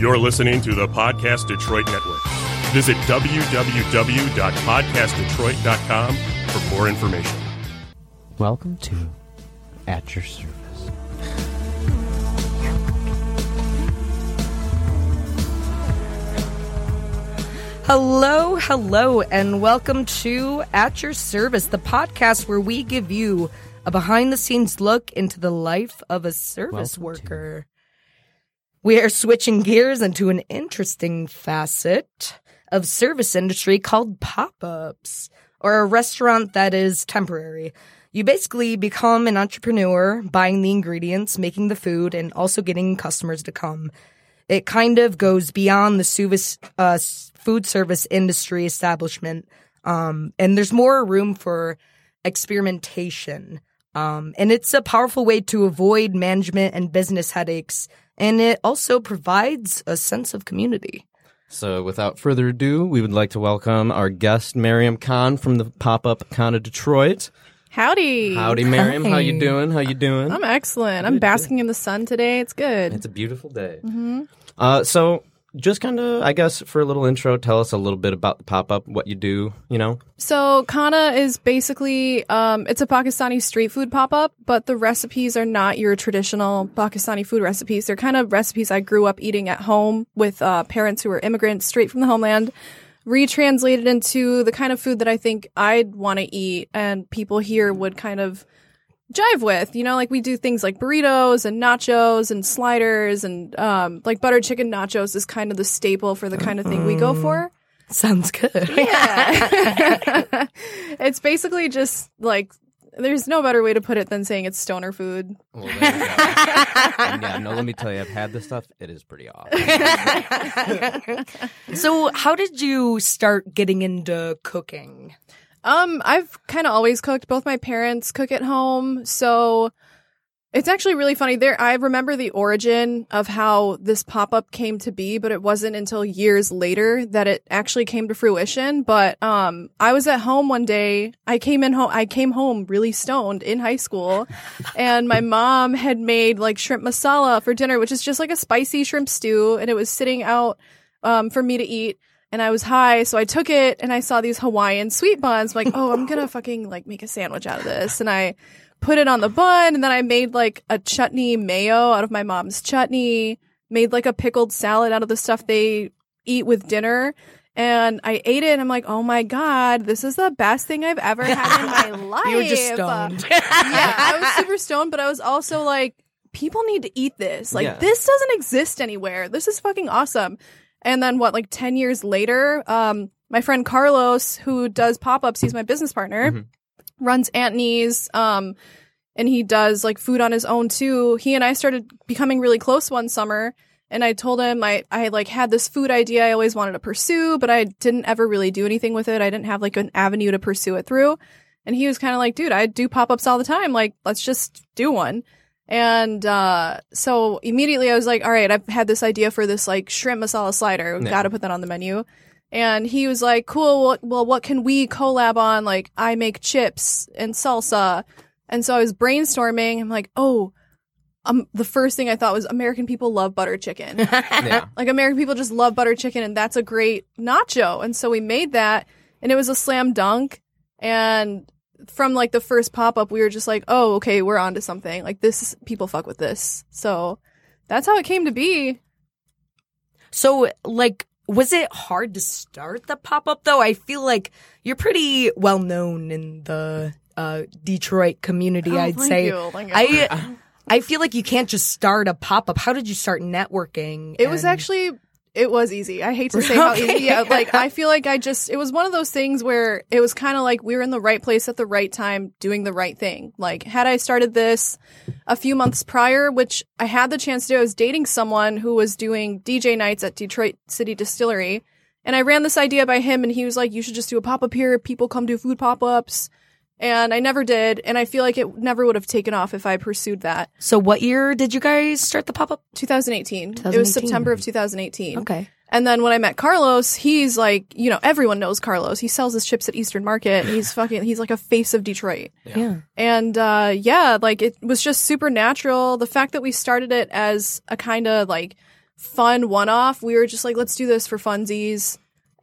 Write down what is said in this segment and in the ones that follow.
You're listening to the Podcast Detroit Network. Visit www.podcastdetroit.com for more information. Welcome to At Your Service. Hello, hello, and welcome to At Your Service, the podcast where we give you a behind the scenes look into the life of a service Welcome to- worker. We are switching gears into an interesting facet of service industry called pop-ups or a restaurant that is temporary. You basically become an entrepreneur, buying the ingredients, making the food, and also getting customers to come. It kind of goes beyond the uh, food service industry establishment. Um, and there's more room for experimentation. Um, and it's a powerful way to avoid management and business headaches. And it also provides a sense of community. So, without further ado, we would like to welcome our guest, Miriam Kahn from the Pop Up Khana Detroit. Howdy. Howdy, Miriam. How you doing? How you doing? I'm excellent. I'm basking in the sun today. It's good. It's a beautiful day. Uh, so, just kind of, I guess, for a little intro, tell us a little bit about the pop up, what you do. You know, so Khana is basically um, it's a Pakistani street food pop up, but the recipes are not your traditional Pakistani food recipes. They're kind of recipes I grew up eating at home with uh, parents who were immigrants straight from the homeland. Retranslated into the kind of food that I think I'd want to eat, and people here would kind of jive with. You know, like we do things like burritos and nachos and sliders and um, like butter chicken nachos is kind of the staple for the kind of thing we go for. Sounds good. Yeah. it's basically just like there's no better way to put it than saying it's stoner food. well, there you go. And yeah, no, let me tell you, I've had this stuff. It is pretty awesome. so, how did you start getting into cooking? Um, I've kind of always cooked. Both my parents cook at home, so it's actually really funny. There, I remember the origin of how this pop up came to be, but it wasn't until years later that it actually came to fruition. But um, I was at home one day. I came in home. I came home really stoned in high school, and my mom had made like shrimp masala for dinner, which is just like a spicy shrimp stew, and it was sitting out um, for me to eat and I was high, so I took it and I saw these Hawaiian sweet buns. I'm like, oh, I'm gonna fucking like make a sandwich out of this, and I put it on the bun, and then I made like a chutney mayo out of my mom's chutney, made like a pickled salad out of the stuff they eat with dinner. And I ate it, and I'm like, "Oh my god, this is the best thing I've ever had in my life." You were just stoned. yeah, I was super stoned, but I was also like, people need to eat this. Like, Yeah. this doesn't exist anywhere. This is fucking awesome. And then what, like 10 years later, um, my friend Carlos, who does pop ups, he's my business partner, Mhm. runs Antony's, um, and he does like food on his own too. He and I started becoming really close one summer. And I told him I, I like had this food idea I always wanted to pursue, but I didn't ever really do anything with it. I didn't have like an avenue to pursue it through. And he was kind of like, dude, I do pop ups all the time. Like, let's just do one. And uh, so immediately I was like, all right, I've had this idea for this like shrimp masala slider. We've Yeah. got to put that on the menu. And he was like, cool. Well, well, what can we collab on? Like, I make chips and salsa. And so I was brainstorming. I'm like, oh, um, the first thing I thought was American people love butter chicken. yeah. Like American people just love butter chicken and that's a great nacho. And so we made that and it was a slam dunk. And from like the first pop up, we were just like, oh, okay, we're on to something. Like this, people fuck with this. So that's how it came to be. So, like, was it hard to start the pop up though? I feel like you're pretty well known in the uh, Detroit community. Oh, I'd say. you, thank you. I I feel like you can't just start a pop up. How did you start networking? It was actually it was easy. I hate to say how easy. Yeah, like I feel like I just it was one of those things where it was kind of like we were in the right place at the right time doing the right thing. Like had I started this a few months prior, which I had the chance to do, I was dating someone who was doing DJ nights at Detroit City Distillery. And I ran this idea by him and he was like, you should just do a pop up here. People come do food pop ups. And I never did. And I feel like it never would have taken off if I pursued that. So, what year did you guys start the pop up? 2018. It was September of 2018. Okay. And then when I met Carlos, he's like, you know, everyone knows Carlos. He sells his chips at Eastern Market. He's fucking, he's like a face of Detroit. Yeah. And uh, yeah, like it was just super natural. The fact that we started it as a kind of like fun one off. We were just like, let's do this for funsies.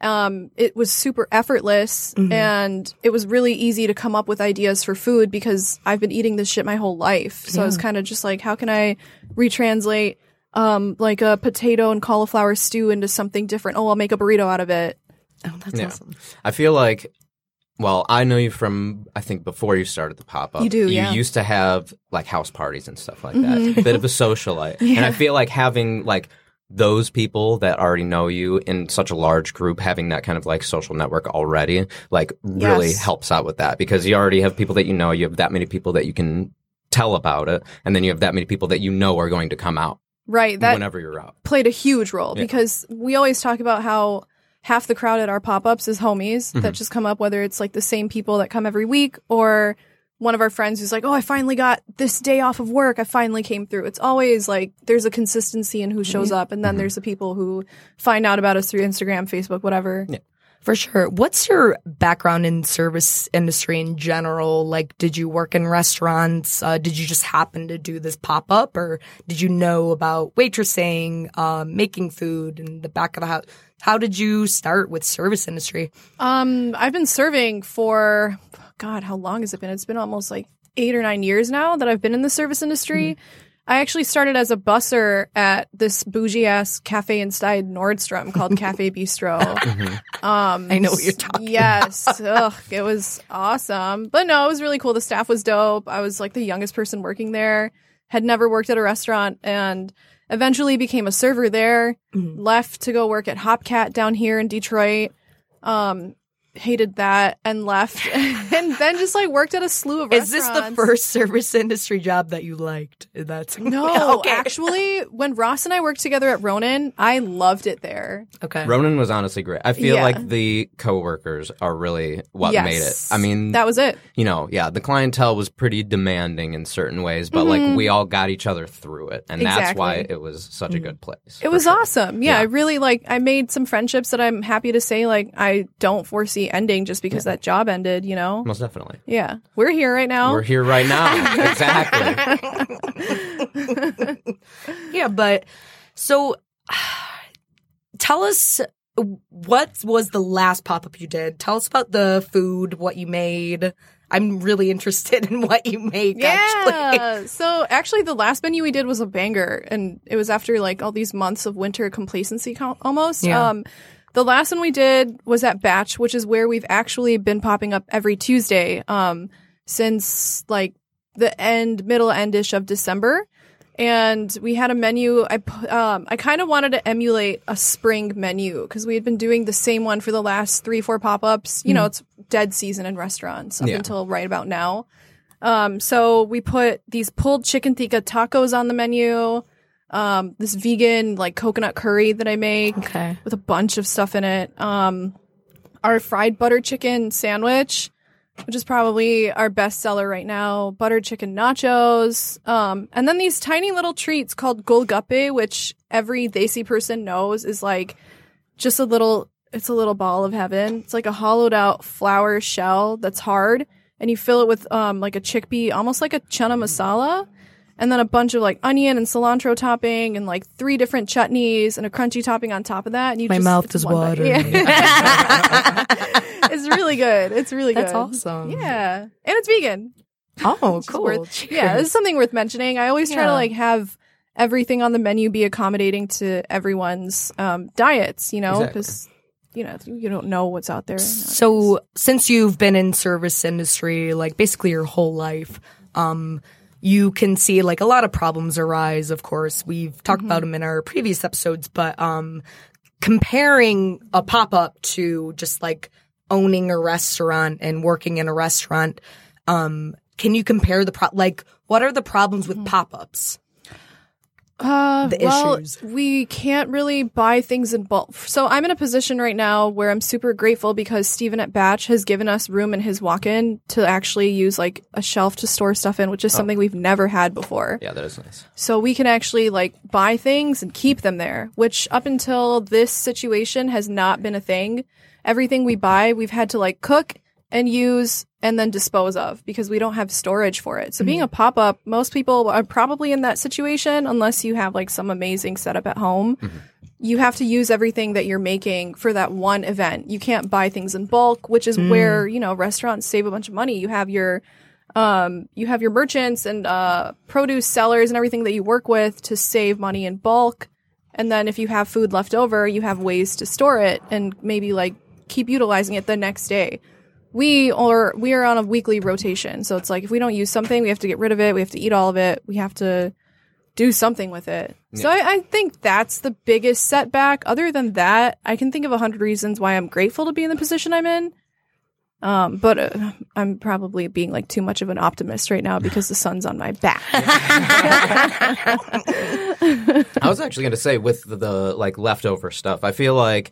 Um, it was super effortless and it was really easy to come up with ideas for food because I've been eating this shit my whole life. So I was kind of just like, how can I retranslate um, like a potato and cauliflower stew into something different? Oh, I'll make a burrito out of it. Oh, that's Yeah. awesome. I feel like, well, I know you from I think before you started the pop up. You do, You yeah. used to have like house parties and stuff like that. a Bit of a socialite, and I feel like having like those people that already know you in such a large group having that kind of like social network already like really Yes. helps out with that because you already have people that you know you have that many people that you can tell about it and then you have that many people that you know are going to come out Right. That whenever you're out played a huge role Yeah. because we always talk about how half the crowd at our pop-ups is homies Mm-hmm. that just come up whether it's like the same people that come every week or one of our friends who's like oh i finally got this day off of work i finally came through it's always like there's a consistency in who shows up and then there's the people who find out about us through instagram facebook whatever For sure. What's your background in service industry in general? Like, did you work in restaurants? Uh, did you just happen to do this pop up, or did you know about waitressing, um, making food in the back of the house? How did you start with service industry? Um, I've been serving for God, how long has it been? It's been almost like eight or nine years now that I've been in the service industry. I actually started as a busser at this bougie ass cafe inside Nordstrom called Cafe Bistro. Um, I know what you're talking yes, Ugh, it was awesome. But no, it was really cool. The staff was dope. I was like the youngest person working there. Had never worked at a restaurant and eventually became a server there. Mhm. Left to go work at Hopcat down here in Detroit. Um, hated that and left, and then just like worked at a slew of Is this the first service industry job that you liked? That's No, okay. actually, when Ross and I worked together at Ronin, I loved it there. Okay. Ronin was honestly great i feel Yeah. like the coworkers are really what made it i mean That was it. you know, yeah, the clientele was pretty demanding in certain ways, but like we all got each other through it, and that's why Mm-hmm. It was such a good place. It was sure. awesome. Yeah, Yeah. I really like I made some friendships that I'm happy to say like I don't foresee ending just because that job ended, you know? most definitely. Yeah. We're here right now. We're here right now, exactly. Yeah, but so tell us what was the last pop up you did? Tell us about the food, what you made. I'm really interested in what you make. Actually, Yeah. so actually, the last menu we did was a banger, and it was after like all these months of winter complacency, almost. Yeah. Um, the last one we did was at Batch, which is where we've actually been popping up every Tuesday um, since like the end, middle endish of December. And we had a menu. I um, I kind of wanted to emulate a spring menu because we had been doing the same one for the last three, four pop ups. You know, it's dead season in restaurants up Yeah. until right about now. Um, so we put these pulled chicken tikka tacos on the menu. Um, this vegan like coconut curry that I make Okay. with a bunch of stuff in it. Um, our fried butter chicken sandwich, which is probably our best seller right now. Butter chicken nachos. Um, and then these tiny little treats called golgappe, which every Desi person knows is like just a little. It's a little ball of heaven. It's like a hollowed out flour shell that's hard, and you fill it with um like a chickpea, almost like a chana masala and then a bunch of like onion and cilantro topping and like three different chutneys and a crunchy topping on top of that. And you My just, mouth is watering. Yeah. it's really good. It's really That's good. That's awesome. Yeah, and it's vegan. Oh, cool. worth- yeah, this is something worth mentioning. I always try Yeah. to like have everything on the menu be accommodating to everyone's um, diets. You know, Exactly. because you know you don't know what's out there. So, since you've been in service industry like basically your whole life, um, you can see like a lot of problems arise. Of course, we've talked about them in our previous episodes, but um, comparing a pop up to just like owning a restaurant and working in a restaurant, um, can you compare the pro- like what are the problems with pop ups? Uh, the well, issues. we can't really buy things in bulk. So I'm in a position right now where I'm super grateful because Stephen at Batch has given us room in his walk-in to actually use like a shelf to store stuff in, which is something we've never had before. Yeah, that is nice. So we can actually like buy things and keep them there, which up until this situation has not been a thing. Everything we buy, we've had to like cook and use and then dispose of because we don't have storage for it. So being a pop up, most people are probably in that situation unless you have like some amazing setup at home. You have to use everything that you're making for that one event. You can't buy things in bulk, which is where, you know, restaurants save a bunch of money. You have your um, you have your merchants and uh, produce sellers and everything that you work with to save money in bulk. And then if you have food left over, you have ways to store it and maybe like keep utilizing it the next day. We or we are on a weekly rotation, so it's like if we don't use something, we have to get rid of it. We have to eat all of it. We have to do something with it. So I, I think that's the biggest setback. Other than that, I can think of a hundred reasons why I'm grateful to be in the position I'm in. Um, but uh, I'm probably being like too much of an optimist right now because the sun's on my back. I was actually going to say with the, the like leftover stuff. I feel like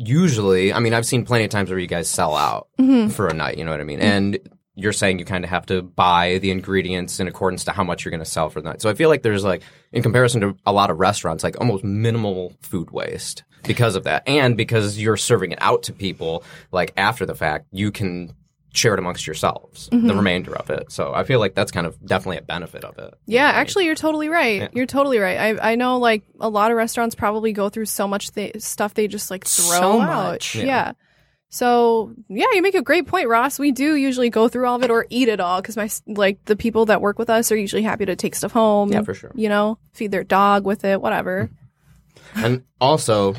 usually, I mean, I've seen plenty of times where you guys sell out mm-hmm. for a night. You know what I mean? Mm-hmm. And you're saying you kind of have to buy the ingredients in accordance to how much you're going to sell for the night. So I feel like there's like, in comparison to a lot of restaurants, like almost minimal food waste because of that, and because you're serving it out to people like after the fact, you can share it amongst yourselves, the mm-hmm. remainder of it. So I feel like that's kind of definitely a benefit of it. Yeah, actually, you're totally right. You're totally right. I I know like a lot of restaurants probably go through so much th- stuff they just like throw So out. much. Yeah. So yeah, you make a great point, Ross. We do usually go through all of it or eat it all because my like the people that work with us are usually happy to take stuff home. Yeah, for sure. You know, feed their dog with it, whatever. And also,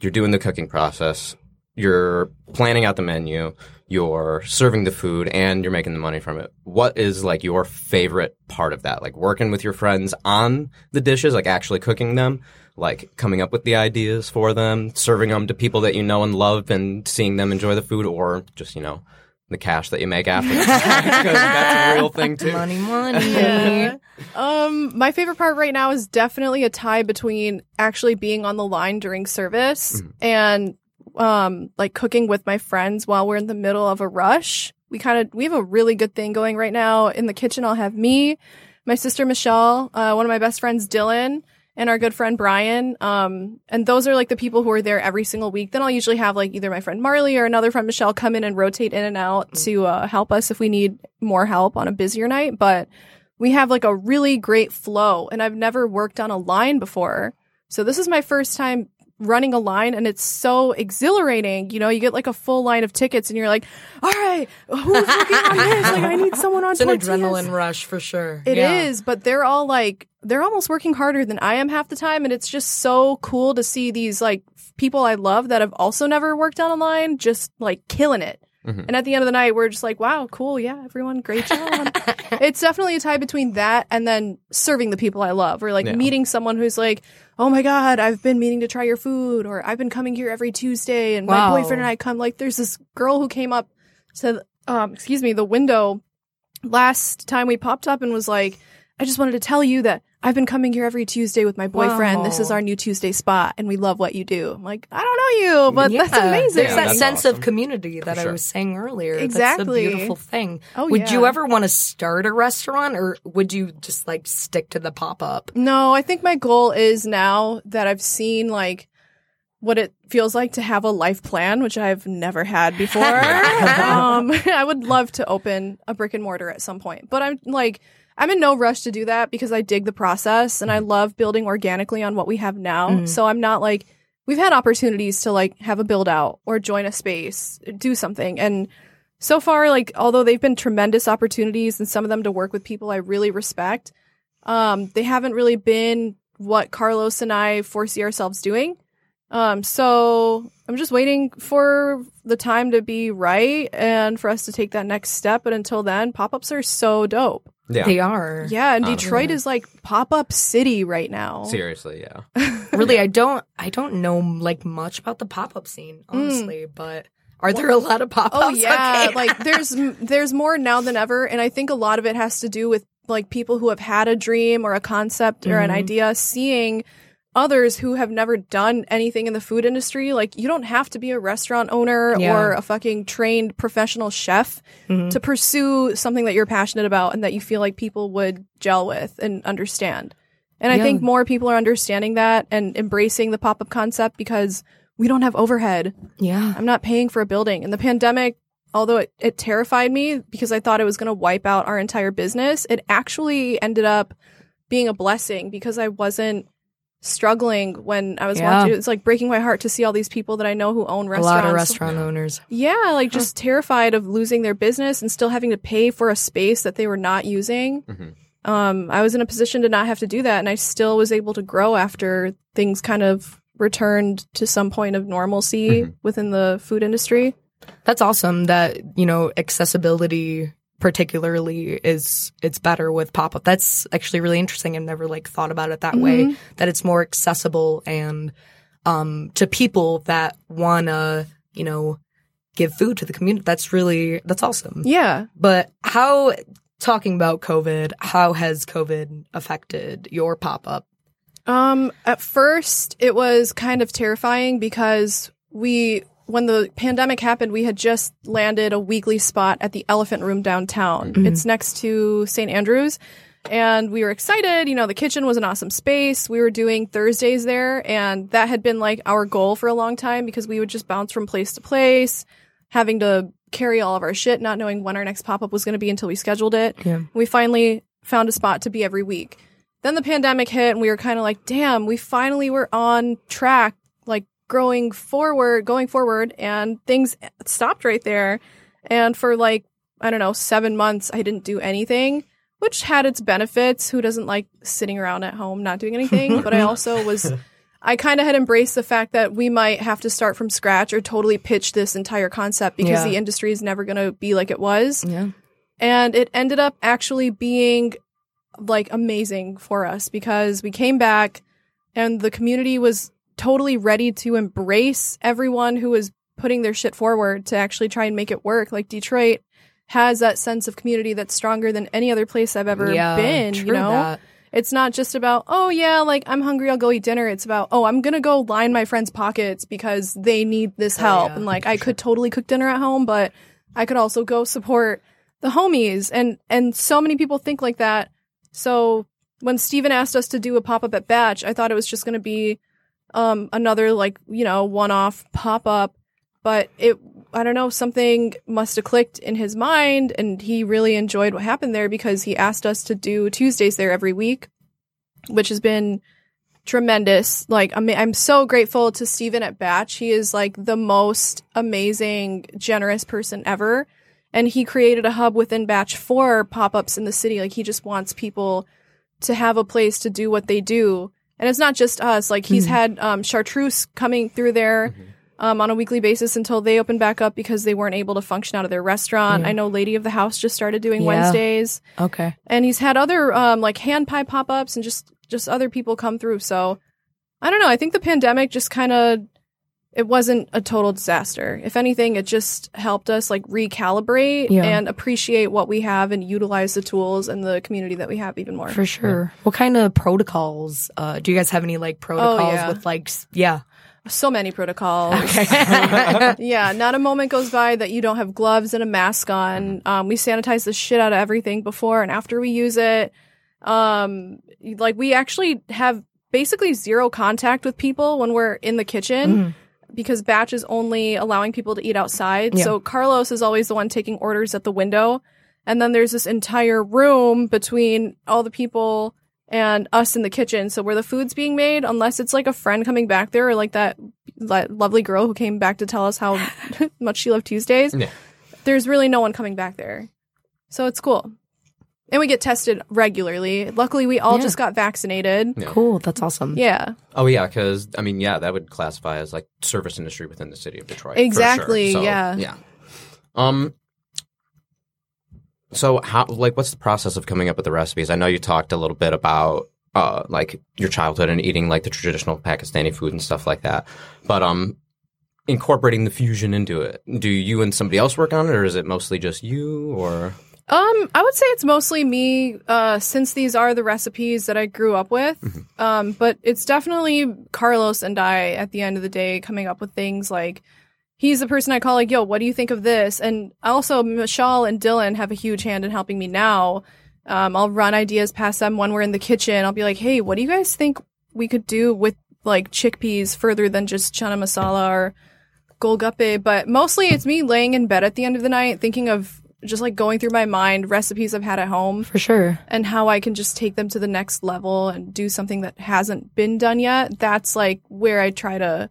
you're doing the cooking process, you're planning out the menu, you're serving the food, and you're making the money from it. What is like your favorite part of that? Like working with your friends on the dishes, like actually cooking them, like coming up with the ideas for them, serving them to people that you know and love, and seeing them enjoy the food, or just you know the cash that you make after. because that's a real thing too. Money, money. Um, my favorite part right now is definitely a tie between actually being on the line during service and um like cooking with my friends while we're in the middle of a rush. We kind of we have a really good thing going right now. In the kitchen I'll have me, my sister Michelle, uh, one of my best friends Dylan, and our good friend Brian. Um, and those are like the people who are there every single week. Then I'll usually have like either my friend Marley or another friend Michelle come in and rotate in and out to uh, help us if we need more help on a busier night. But we have like a really great flow, and I've never worked on a line before. So this is my first time running a line and it's so exhilarating. You know, you get like a full line of tickets and you're like, all right, who's working on this? Like I need someone on It's an tortillas." adrenaline rush for sure. It is, Yeah. but they're all like they're almost working harder than I am half the time, and it's just so cool to see these like people I love that have also never worked on a line just like killing it. Mhm. And at the end of the night, we're just like, wow, cool, yeah, everyone, great job. it's definitely a tie between that and then serving the people I love, or like Yeah. meeting someone who's like, oh my god, I've been meaning to try your food, or I've been coming here every Tuesday, and Wow. my boyfriend and I come. Like, there's this girl who came up to, um, excuse me, the window last time we popped up and was like, I just wanted to tell you that I've been coming here every Tuesday with my boyfriend. This is our new Tuesday spot, and we love what you do. I'm like, I don't know you, but that's Yeah, amazing. There's Yeah, that sense awesome. of community that For I was saying earlier. Exactly. That's a beautiful thing. Oh, would yeah. you ever want to start a restaurant or would you just like stick to the pop up? No, I think my goal is now that I've seen like what it feels like to have a life plan, which I've never had before. um, I would love to open a brick and mortar at some point, but I'm like, I'm in no rush to do that because I dig the process and I love building organically on what we have now. Mm. So I'm not like, we've had opportunities to like have a build out or join a space, do something. And so far, like, although they've been tremendous opportunities and some of them to work with people I really respect, um, they haven't really been what Carlos and I foresee ourselves doing. Um, so I'm just waiting for the time to be right and for us to take that next step. But until then, pop ups are so dope. Yeah. They are. Yeah, and Um, Detroit is like pop up city right now. Seriously, yeah. Really, I don't I don't know like much about the pop up scene, honestly, but are there a lot of pop ups? Mm. Oh yeah, like there's there's more now than ever, and I think a lot of it has to do with like people who have had a dream or a concept or an Mhm. idea, seeing others who have never done anything in the food industry. Like you don't have to be a restaurant owner Yeah. or a fucking trained professional chef Mhm. to pursue something that you're passionate about and that you feel like people would gel with and understand. And I think more people are understanding that and embracing the pop up concept because we don't have overhead. yeah. I'm not paying for a building. And the pandemic, although it, it terrified me because I thought it was going to wipe out our entire business, it actually ended up being a blessing because I wasn't struggling when I was Yeah. watching. It's like breaking my heart to see all these people that I know who own restaurants. A lot of restaurant owners. Yeah, like just terrified of losing their business and still having to pay for a space that they were not using. Mhm. Um, I was in a position to not have to do that, and I still was able to grow after things kind of returned to some point of normalcy Mhm. within the food industry. That's awesome that, you know, accessibility particularly is it's better with pop-up. That's actually really interesting. I've never like thought about it that way. That it's more accessible and um to people that wanna, you know, give food to the community. That's really that's awesome. Yeah. But how talking about COVID, how has COVID affected your pop-up? Um, at first, it was kind of terrifying because we, when the pandemic happened, we had just landed a weekly spot at the Elephant Room downtown. Mm-hmm. It's next to St. Andrews. And we were excited. You know, the kitchen was an awesome space. We were doing Thursdays there, and that had been like our goal for a long time because we would just bounce from place to place, having to carry all of our shit, not knowing when our next pop up was going to be until we scheduled it. Yeah. We finally found a spot to be every week. Then the pandemic hit and we were kind of like, damn, we finally were on track, growing forward, going forward, and things stopped right there. And for like, I don't know, seven months, I didn't do anything, which had its benefits. Who doesn't like sitting around at home not doing anything? but I also was, I kind of had embraced the fact that we might have to start from scratch or totally pitch this entire concept because Yeah. the industry is never going to be like it was Yeah. and it ended up actually being like amazing for us because we came back and the community was totally ready to embrace everyone who is putting their shit forward to actually try and make it work. Like detroit has that sense of community that's stronger than any other place i've ever yeah, been you know? that. it's not just about oh yeah like i'm hungry i'll go eat dinner. It's about oh i'm gonna go line my friends pockets because they need this Oh, help. yeah, and like i could totally cook dinner at home but i could also go support the homies. And and so many people think like that. So when steven asked us to do a pop-up at batch i thought it was just gonna be um another like you know one-off pop-up but it I don't know, something must have clicked in his mind and he really enjoyed what happened there because he asked us to do Tuesdays there every week, which has been tremendous. Like, I'm, I'm so grateful to Stephen at Batch. He is like the most amazing, generous person ever. And he created a hub within Batch for pop ups in the city. Like, he just wants people to have a place to do what they do. And it's not just us. Like, he's had um, chartreuse coming through there um, on a weekly basis until they opened back up because they weren't able to function out of their restaurant. Yeah. I know Lady of the House just started doing Yeah. Wednesdays, Okay. and he's had other um, like hand pie pop ups and just just other people come through. So I don't know. I think the pandemic just kind of it wasn't a total disaster. If anything, it just helped us like recalibrate Yeah. and appreciate what we have and utilize the tools and the community that we have even more. For sure. What kind of protocols? Uh, do you guys have any like protocols Oh, yeah. with like, yeah. so many protocols. yeah, not a moment goes by that you don't have gloves and a mask on. Um, we sanitize the shit out of everything before and after we use it. Um, like we actually have basically zero contact with people when we're in the kitchen because batch is only allowing people to eat outside. Yeah. So Carlos is always the one taking orders at the window. And then there's this entire room between all the people and us in the kitchen. So where the food's being made, unless it's like a friend coming back there or like that, that lovely girl who came back to tell us how much she loved Tuesdays, Yeah. there's really no one coming back there. So it's cool. And we get tested regularly. Luckily, we all Yeah. just got vaccinated. Yeah. Cool. That's awesome. Yeah. Oh yeah, because I mean, yeah, that would classify as like service industry within the city of Detroit. for Exactly, sure. So, yeah. yeah. Um. So how like what's the process of coming up with the recipes? I know you talked a little bit about uh like your childhood and eating like the traditional Pakistani food and stuff like that, but um. Incorporating the fusion into it. Do you and somebody else work on it, or is it mostly just you? Or Um, I would say it's mostly me, uh, since these are the recipes that I grew up with. Um, but it's definitely Carlos and I at the end of the day coming up with things like he's the person I call like, yo, what do you think of this? And also Michelle and Dylan have a huge hand in helping me now. Um, I'll run ideas past them when we're in the kitchen. I'll be like, hey, what do you guys think we could do with like chickpeas further than just chana masala or Golgappe, but mostly it's me laying in bed at the end of the night thinking of just like going through my mind recipes I've had at home For sure. and how I can just take them to the next level and do something that hasn't been done yet. That's like where I try to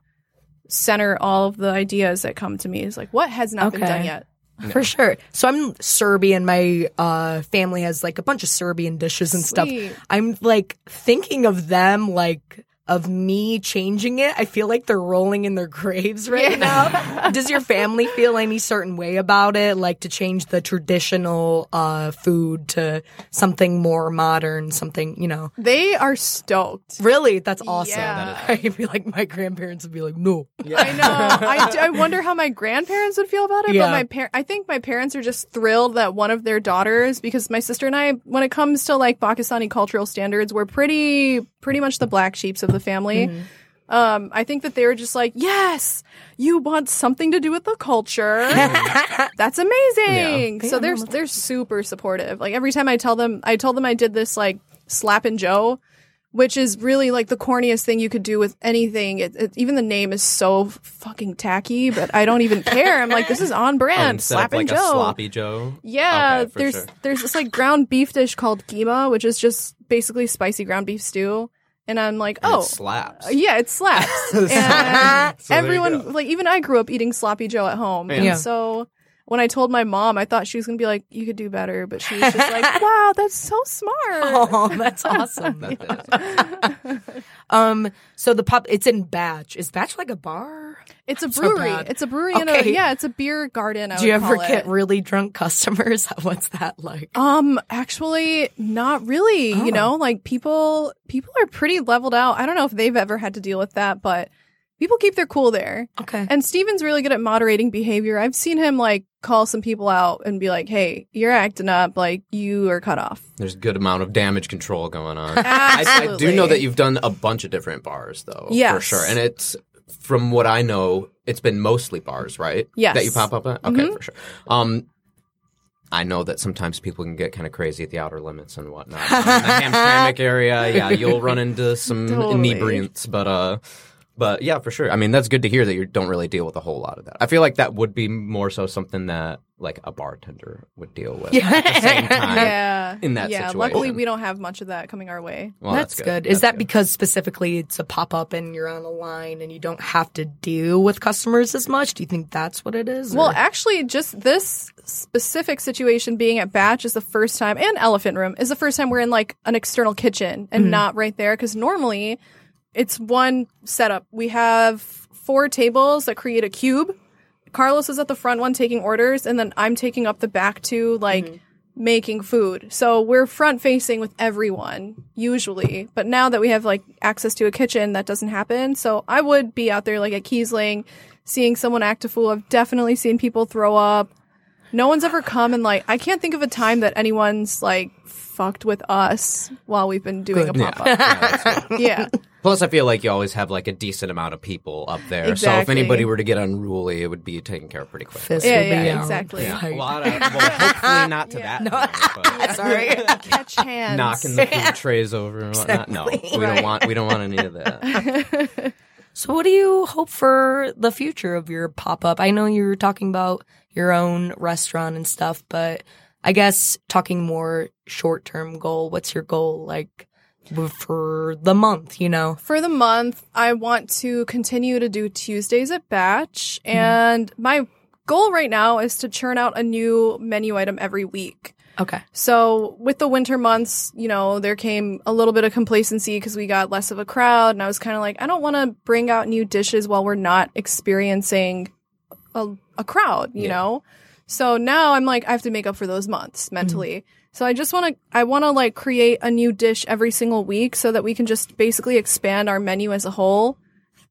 center all of the ideas that come to me is like what has not been done yet. For sure. So I'm Serbian. My uh, family has like a bunch of Serbian dishes and stuff. I'm like thinking of them like of me changing it. I feel like they're rolling in their graves right now. Does your family feel any certain way about it? Like to change the traditional uh, food to something more modern, something, you know. They are stoked. Really? That's awesome. Yeah. I feel like my grandparents would be like, no. I know. I, d- I wonder how my grandparents would feel about it. Yeah. But my par- I think my parents are just thrilled that one of their daughters, because my sister and I, when it comes to like Pakistani cultural standards, we're pretty pretty much the black sheeps of the family. Mm-hmm. Um, I think that they were just like, yes, you want something to do with the culture. That's amazing. Yeah. So they're they're super supportive. Like every time I tell them, I told them I did this like slap and Joe, which is really like the corniest thing you could do with anything. It, it, even the name is so fucking tacky, but I don't even care. I'm like, this is on Oh, brand. instead slap of like Joe. sloppy Joe. Yeah, Okay, there's sure. there's this like ground beef dish called keema, which is just basically spicy ground beef stew. And I'm like, And oh, it slaps. yeah, it slaps. and So everyone, like, even I grew up eating sloppy Joe at home. Yeah. And Yeah. so when I told my mom, I thought she was going to be like, you could do better. But she was just like, wow, that's so smart. Oh, that's awesome. That um, so the pub, it's in Batch. Is Batch like a bar? It's a So brewery. bad. it's a brewery and a, Okay. yeah, it's a beer garden. I Do you ever get really drunk customers? What's that like? Um, actually, not really. Oh. You know, like people, people are pretty leveled out. I don't know if they've ever had to deal with that, but people keep their cool there. Okay. And Steven's really good at moderating behavior. I've seen him like call some people out and be like, "Hey, you're acting up. Like you are cut off." There's a good amount of damage control going on. I, I do know that you've done a bunch of different bars, though. for sure. And it's from what I know, it's been mostly bars, right? Yes. that you pop up at. Okay, Mhm. for sure. Um, I know that sometimes people can get kind of crazy at the outer limits and whatnot. In the Hamtramck area, yeah, you'll run into some Totally. inebriants, but uh. But yeah, for sure. I mean, that's good to hear that you don't really deal with a whole lot of that. I feel like that would be more so something that like a bartender would deal with Yeah. at the same time. yeah. in that yeah. situation. Luckily, we don't have much of that coming our way. Well, that's, good. Is That's that because specifically it's a pop up and you're on a line and you don't have to deal with customers as much? Do you think that's what it is? Well, or- actually, just this specific situation being at Batch is the first time, and Elephant Room is the first time we're in like an external kitchen and mm. not right there. Because normally it's one setup. We have four tables that create a cube. Carlos is at the front one taking orders, and then I'm taking up the back two, like mm-hmm. making food. So we're front facing with everyone usually. But now that we have like access to a kitchen, that doesn't happen. So I would be out there like at Kiesling, seeing someone act a fool. I've definitely seen people throw up. No one's ever come and like I can't think of a time that anyone's like fucked with us while we've been doing Good. a pop up. Yeah, that's. Yeah. Plus, I feel like you always have like a decent amount of people up there. So if anybody were to get unruly, it would be taken care of pretty quickly. Fist Yeah, would be yeah, exactly. Yeah, a lot of well, hopefully not to Yeah. that. degree, but Sorry. Catch hands. knocking the food trays over and whatnot. No, we Exactly. don't want we don't want any of that. So, what do you hope for the future of your pop up? I know you were talking about your own restaurant and stuff, but I guess talking more short term goal. What's your goal like for the month? You know, For the month, I want to continue to do Tuesdays at Batch. Mm-hmm. And my goal right now is to churn out a new menu item every week. okay, So with the winter months, you know, there came a little bit of complacency because we got less of a crowd. And I was kind of like, I don't want to bring out new dishes while we're not experiencing a, a crowd, you Yeah. know? So now I'm like, I have to make up for those months mentally. So I just want to, I want to like create a new dish every single week so that we can just basically expand our menu as a whole.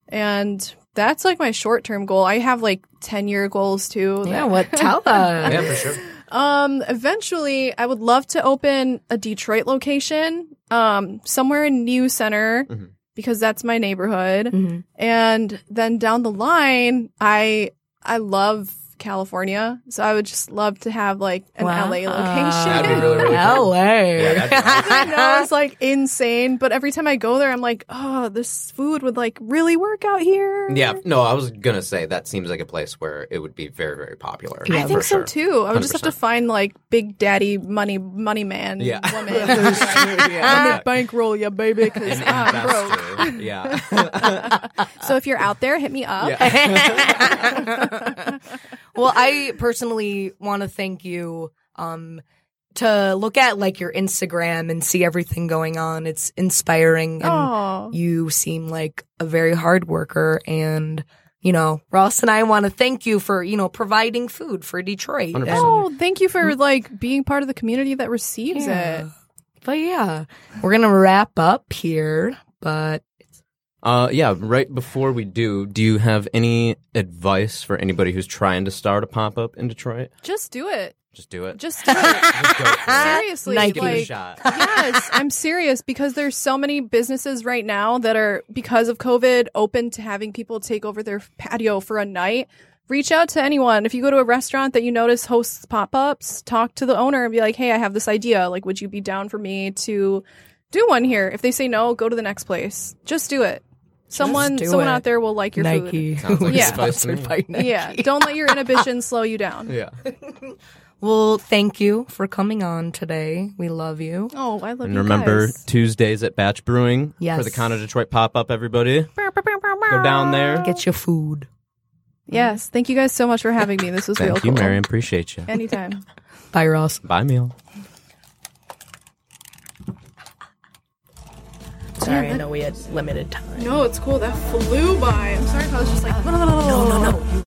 And that's like my short term goal. I have like 10 year goals too. yeah. that- What tell us? yeah, for sure. um, eventually, I would love to open a Detroit location, um, somewhere in New Center Mhm. because that's my neighborhood. Mhm. And then down the line, I I love California. So I would just love to have like an Wow. LA location. That'd be really, really cool. LA. Yeah, that'd be I know it's like insane, but every time I go there, I'm like, oh, this food would like really work out here. Yeah, no, I was gonna say that seems like a place where it would be very, very popular. Yeah, I think so sure. too. I would just have to find like big daddy money money man Yeah. woman. Let yeah. me bankroll you, baby, because I'm broke. Investor. Yeah. So if you're out there, hit me up. well, I personally want to thank you um to look at like your Instagram and see everything going on. It's inspiring and Oh, you seem like a very hard worker and you know, Ross and I want to thank you for, you know, providing food for Detroit. And- oh, thank you for like being part of the community that receives Yeah. it. But yeah, we're going to wrap up here, but Uh, yeah, right before we do, do you have any advice for anybody who's trying to start a pop up in Detroit? Just do it. Just do it. Just do it. Just go for it. Seriously, Nike. Give it a like shot. yes, I'm serious because there's so many businesses right now that are because of COVID open to having people take over their patio for a night. Reach out to anyone. If you go to a restaurant that you notice hosts pop-ups, talk to the owner and be like, "Hey, I have this idea. Like, would you be down for me to do one here?" If they say no, go to the next place. Just do it. Someone do someone it. out there will like your Nike. Sounds like Yeah. advice to me. sponsored by food. Nike. Yeah, don't let your inhibition slow you down. Yeah. Well, thank you for coming on today. We love you. Oh, I love you guys. And you remember guys. Tuesdays at Batch Brewing Yes. for the Khana Detroit pop up. Everybody, go down there. Get your food. Yes, thank you guys so much for having me. This was real cool. Thank you, cool. Miriam. Appreciate you. Anytime. Bye, Ross. Bye, Meal. Sorry, I know we had limited time. No, it's cool. That flew by. I'm sorry if I was just like, no, no, no, no, no.